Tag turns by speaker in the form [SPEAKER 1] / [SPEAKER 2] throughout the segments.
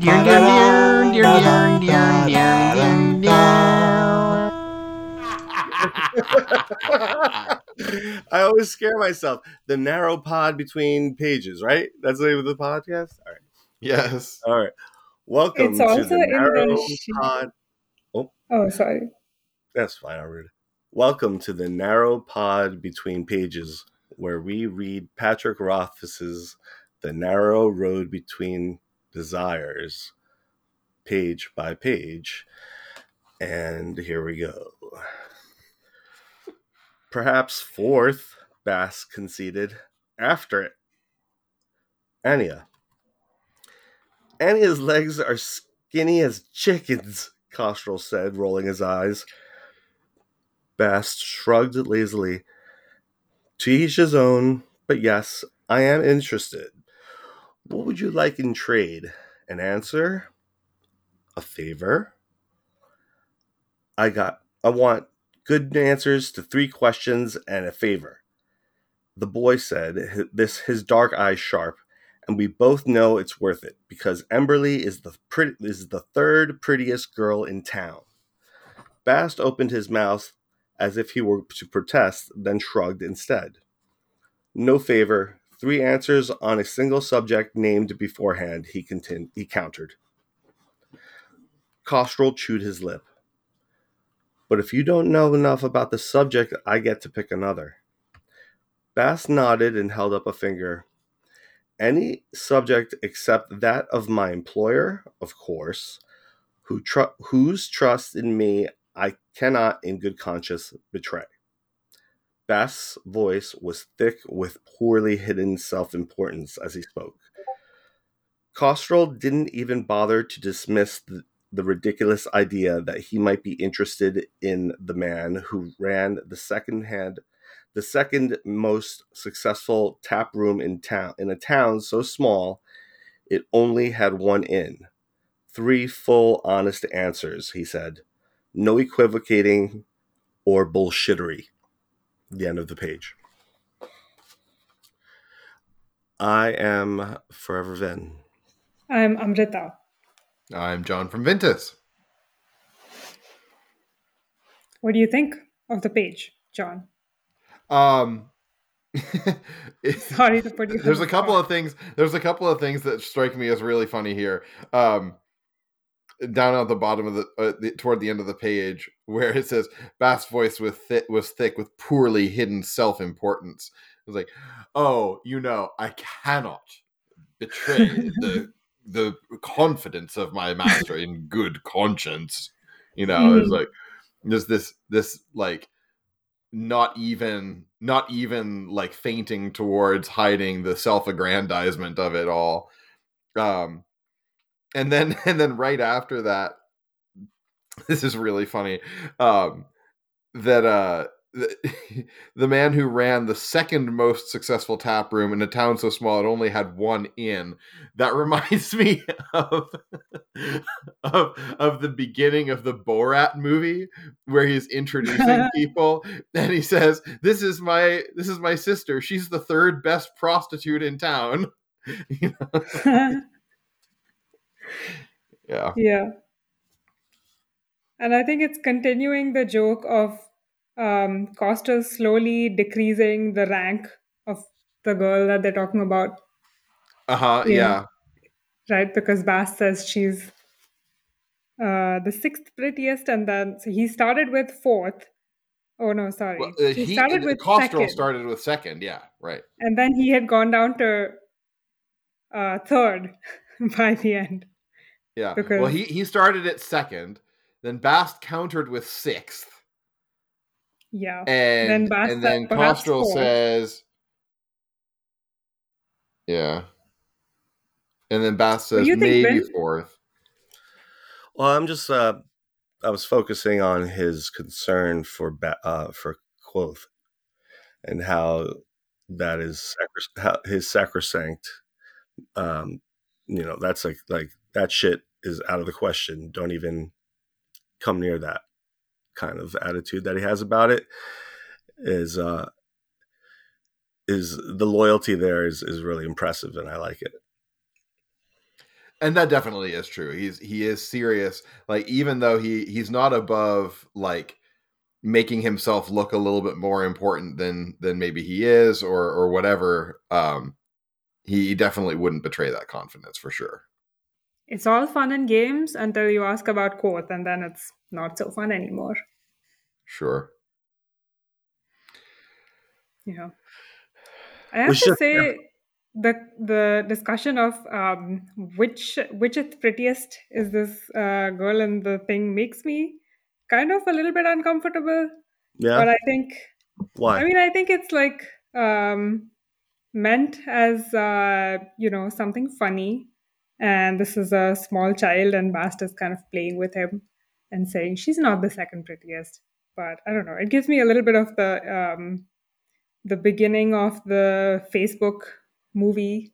[SPEAKER 1] I always scare myself. The narrow pod between pages, right? That's the name of the podcast. All right,
[SPEAKER 2] Yes.
[SPEAKER 1] all right. Welcome
[SPEAKER 3] It's
[SPEAKER 1] to
[SPEAKER 3] also
[SPEAKER 1] the
[SPEAKER 3] in the
[SPEAKER 1] narrow
[SPEAKER 3] sheet.
[SPEAKER 1] pod.
[SPEAKER 3] Oh. oh, sorry.
[SPEAKER 1] That's fine. I'll read it. Welcome to the narrow pod between pages, where we read Patrick Rothfuss's "The Narrow Road Between Desires," page by page. And here we go. Perhaps fourth, Bast conceded. After it, Anya. Anya's legs are skinny as chickens, Kostrel said, rolling his eyes. Bast shrugged lazily. To each his own, but yes, I am interested. What would you like in trade? An answer? A favor? I got I want good answers to three questions and a favor. The boy said, this his dark eyes sharp, and we both know it's worth it because Emberly is the pret- is the third prettiest girl in town. Bast opened his mouth as if he were to protest, then shrugged instead. No favor, three answers on a single subject named beforehand, he continued, he countered. Kostrel chewed his lip. But if you don't know enough about the subject, I get to pick another. Bast nodded and held up a finger. Any subject except that of my employer, of course, who tr- whose trust in me I cannot, in good conscience, betray. Bast' voice was thick with poorly hidden self importance as he spoke. Kostrel didn't even bother to dismiss the, the ridiculous idea that he might be interested in the man who ran the second hand the second most successful tap room in town in a town so small it only had one inn. Three full honest answers, he said. No equivocating or bullshittery. The end of the page. I am Forever Ven.
[SPEAKER 3] I'm Amrita.
[SPEAKER 2] I'm John from Vintus.
[SPEAKER 3] What do you think of the page, John?
[SPEAKER 2] Um,
[SPEAKER 3] Sorry to put you.
[SPEAKER 2] there's a couple of things. There's a couple of things that strike me as really funny here. Um, down at the bottom of the, uh, the toward the end of the page, where it says Bast' voice was thick, was thick with poorly hidden self importance. It was like, oh, you know, I cannot betray the the confidence of my master in good conscience. You know, it's
[SPEAKER 3] Mhm.
[SPEAKER 2] like there's this this like not even not even like fainting towards hiding the self-aggrandizement of it all um and then and then right after that this is really funny um that uh the, the man who ran the second most successful tap room in a town so small it only had one inn that reminds me of of of the beginning of the Borat movie where he's introducing people and he says this is my this is my sister she's the third best prostitute in town You know? yeah
[SPEAKER 3] yeah. And I think it's continuing the joke of um, Costa slowly decreasing the rank of the girl that they're talking about,
[SPEAKER 2] uh-huh
[SPEAKER 3] Yeah.
[SPEAKER 2] yeah
[SPEAKER 3] right? Because Bast says she's uh, the sixth prettiest, and then so he started with fourth. Oh no, sorry.
[SPEAKER 2] well, uh,
[SPEAKER 3] he,
[SPEAKER 2] he
[SPEAKER 3] started with
[SPEAKER 2] Kostrel
[SPEAKER 3] second,
[SPEAKER 2] started with second yeah right
[SPEAKER 3] and then he had gone down to uh, third by the end.
[SPEAKER 2] Yeah Okay.
[SPEAKER 3] well
[SPEAKER 2] he he started at second then Bast countered with sixth
[SPEAKER 3] Yeah.
[SPEAKER 2] and then,
[SPEAKER 3] Bast
[SPEAKER 2] and then
[SPEAKER 3] perhaps
[SPEAKER 2] Kostrel says, "Yeah," and then
[SPEAKER 3] Bast
[SPEAKER 2] says
[SPEAKER 3] you
[SPEAKER 2] maybe
[SPEAKER 3] Ben?
[SPEAKER 2] fourth.
[SPEAKER 1] Well, I'm just uh, I was focusing on his concern for ba- uh, for Kvothe and how that is sacros- how his sacrosanct. Um, you know, that's like like that shit is out of the question. Don't even come near that kind of attitude that he has about it. Is uh, is the loyalty there is is really impressive, and I like it.
[SPEAKER 2] and that definitely is true. He's he is serious. Like even though he he's not above like making himself look a little bit more important than than maybe he is or or whatever. Um, he definitely wouldn't betray that confidence for sure.
[SPEAKER 3] It's all fun and games until you ask about Kvothe, and then it's not so fun anymore.
[SPEAKER 2] Sure.
[SPEAKER 3] Yeah. I have to say the the discussion of um, which which is prettiest is this uh, girl in the thing makes me kind of a little bit uncomfortable.
[SPEAKER 1] Yeah.
[SPEAKER 3] But I think
[SPEAKER 1] Why?
[SPEAKER 3] I mean I think it's like um, meant as uh, you know something funny, and this is a small child, and Bast is kind of playing with him and saying she's not the second prettiest. But I don't know. It gives me a little bit of the um, the beginning of the Facebook movie.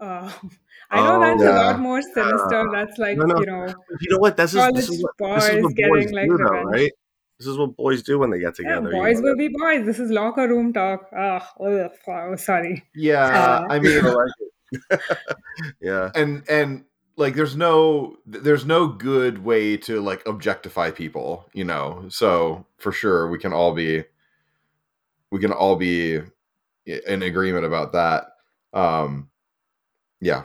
[SPEAKER 3] Uh, I know
[SPEAKER 1] Oh,
[SPEAKER 3] that's a lot more sinister. That's like
[SPEAKER 1] No, no.
[SPEAKER 3] you know,
[SPEAKER 1] you know what? This is this is what, this is
[SPEAKER 3] boys
[SPEAKER 1] what
[SPEAKER 3] getting,
[SPEAKER 1] boys
[SPEAKER 3] like,
[SPEAKER 1] do, though, right? This is what boys do when they get
[SPEAKER 3] yeah,
[SPEAKER 1] together. you
[SPEAKER 3] boys
[SPEAKER 1] know?
[SPEAKER 3] will be boys. This is locker room talk. Ugh, oh, sorry.
[SPEAKER 2] Yeah,
[SPEAKER 3] Uh,
[SPEAKER 2] I mean,
[SPEAKER 1] yeah.
[SPEAKER 2] and and like there's no there's no good way to like objectify people you know so for sure we can all be we can all be in agreement about that um yeah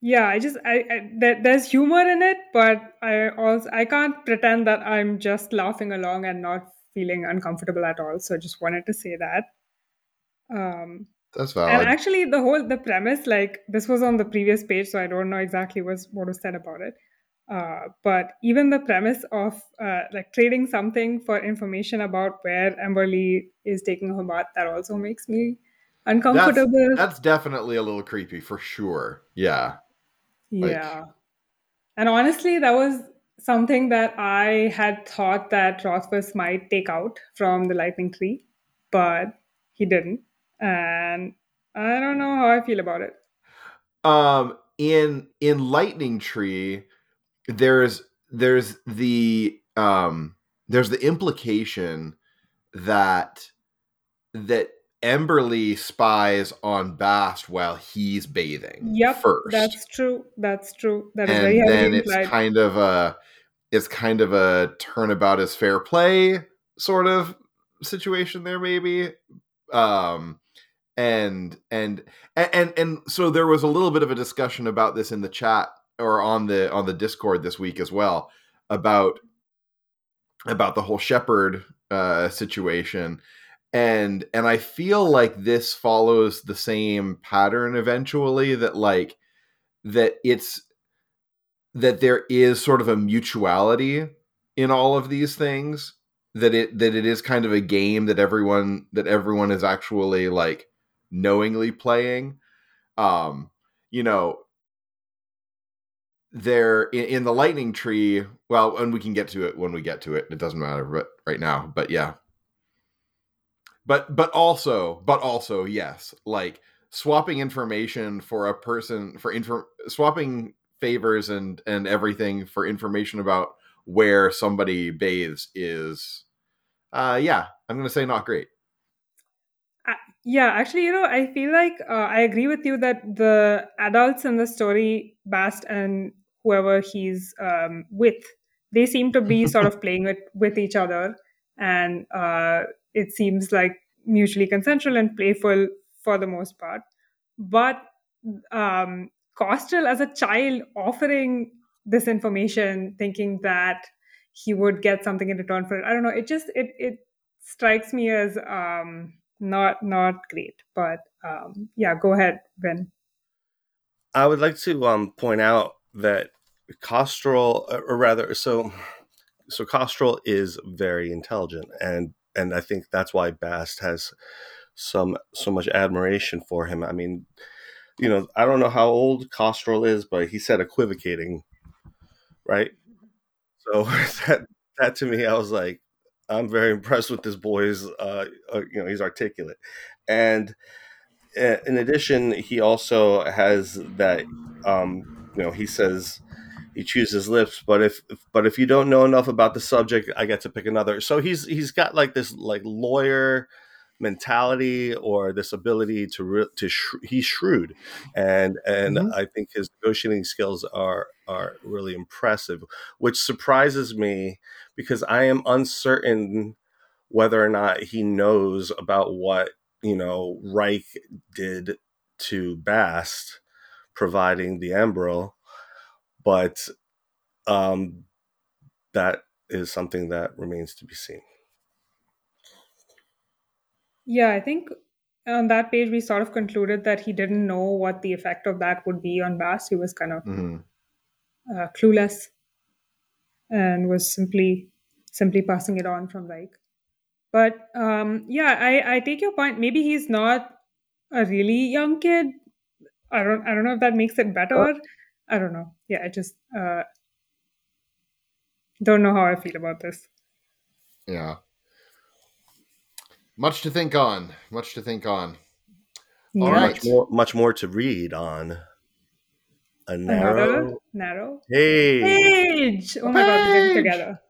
[SPEAKER 3] Yeah, I just I, I there, there's humor in it, but I also I can't pretend that I'm just laughing along and not feeling uncomfortable at all. So I just wanted to say that. Um,
[SPEAKER 2] that's valid.
[SPEAKER 3] and actually, the whole the premise, like this was on the previous page, so I don't know exactly was what was said about it. Uh, but even the premise of uh, like trading something for information about where Emberly is taking her bath, that also makes me uncomfortable.
[SPEAKER 2] that's definitely a little creepy for sure yeah like-
[SPEAKER 3] Yeah. And honestly, that was something that I had thought that Rothfuss might take out from the lightning tree, but he didn't. And I don't know how I feel about it.
[SPEAKER 2] um in in lightning tree there's there's the um there's the implication that that Emberly spies on Bast while he's bathing
[SPEAKER 3] Yep,
[SPEAKER 2] first
[SPEAKER 3] that's true. That's true. That is
[SPEAKER 2] and
[SPEAKER 3] very
[SPEAKER 2] then it's
[SPEAKER 3] implied.
[SPEAKER 2] kind of a it's kind of a turnabout is fair play sort of situation there maybe um and and and and, so there was a little bit of a discussion about this in the chat or on the on the discord this week as well about about the whole shepherd uh situation. And and i feel like this follows the same pattern eventually that like that it's that there is sort of a mutuality in all of these things that it that it is kind of a game that everyone that everyone is actually like knowingly playing um you know there in, in the lightning tree well and we can get to it when we get to it it doesn't matter but right now but yeah. But but also but also yes like swapping information for a person for info swapping favors and and everything for information about where somebody bathes is uh yeah i'm gonna say not great
[SPEAKER 3] Yeah, actually, you know, I feel like uh, I agree with you that the adults in the story, Bast and whoever he's um, with, they seem to be sort of playing with, with each other. And uh, it seems like mutually consensual and playful for the most part. But um, as a child, offering this information, thinking that he would get something in return for it, I don't know. It just it it strikes me as um, not not great. But um, yeah, go ahead, Ben.
[SPEAKER 1] I would like to um, point out that Kostrel, or rather, so so Kostrel is very intelligent, and and I think that's why Bast has some so much admiration for him. I mean, you know, I don't know how old Kostrel is, but he said equivocating, right? So that that to me, I was like, I'm very impressed with this boy's, uh, uh, you know, he's articulate, and uh, in addition, he also has that, um, you know, he says he chews his lips, but if but if you don't know enough about the subject, I get to pick another. So he's he's got like this like lawyer mentality or this ability to re- to sh- he's shrewd. And and
[SPEAKER 2] Mhm.
[SPEAKER 1] I think his negotiating skills are are really impressive which surprises me because I am uncertain whether or not he knows about what you know Rike did to Bast providing the Embril but um that is something that remains to be seen
[SPEAKER 3] Yeah, I think on that page we sort of concluded that he didn't know what the effect of that would be on Bast. He was kind of
[SPEAKER 2] Mhm.
[SPEAKER 3] uh, clueless and was simply simply passing it on from Rike. But um, yeah, I, I take your point. Maybe he's not a really young kid. I don't I don't know if that makes it better. I don't know. Yeah, I just uh, don't know how I feel about this.
[SPEAKER 2] Yeah. Much to think on. Much to think on. All
[SPEAKER 3] Yeah.
[SPEAKER 2] right.
[SPEAKER 1] much more much more to read on a narrow
[SPEAKER 3] Another narrow
[SPEAKER 1] hey
[SPEAKER 3] page. Oh my god, we did it
[SPEAKER 2] Page!
[SPEAKER 3] together.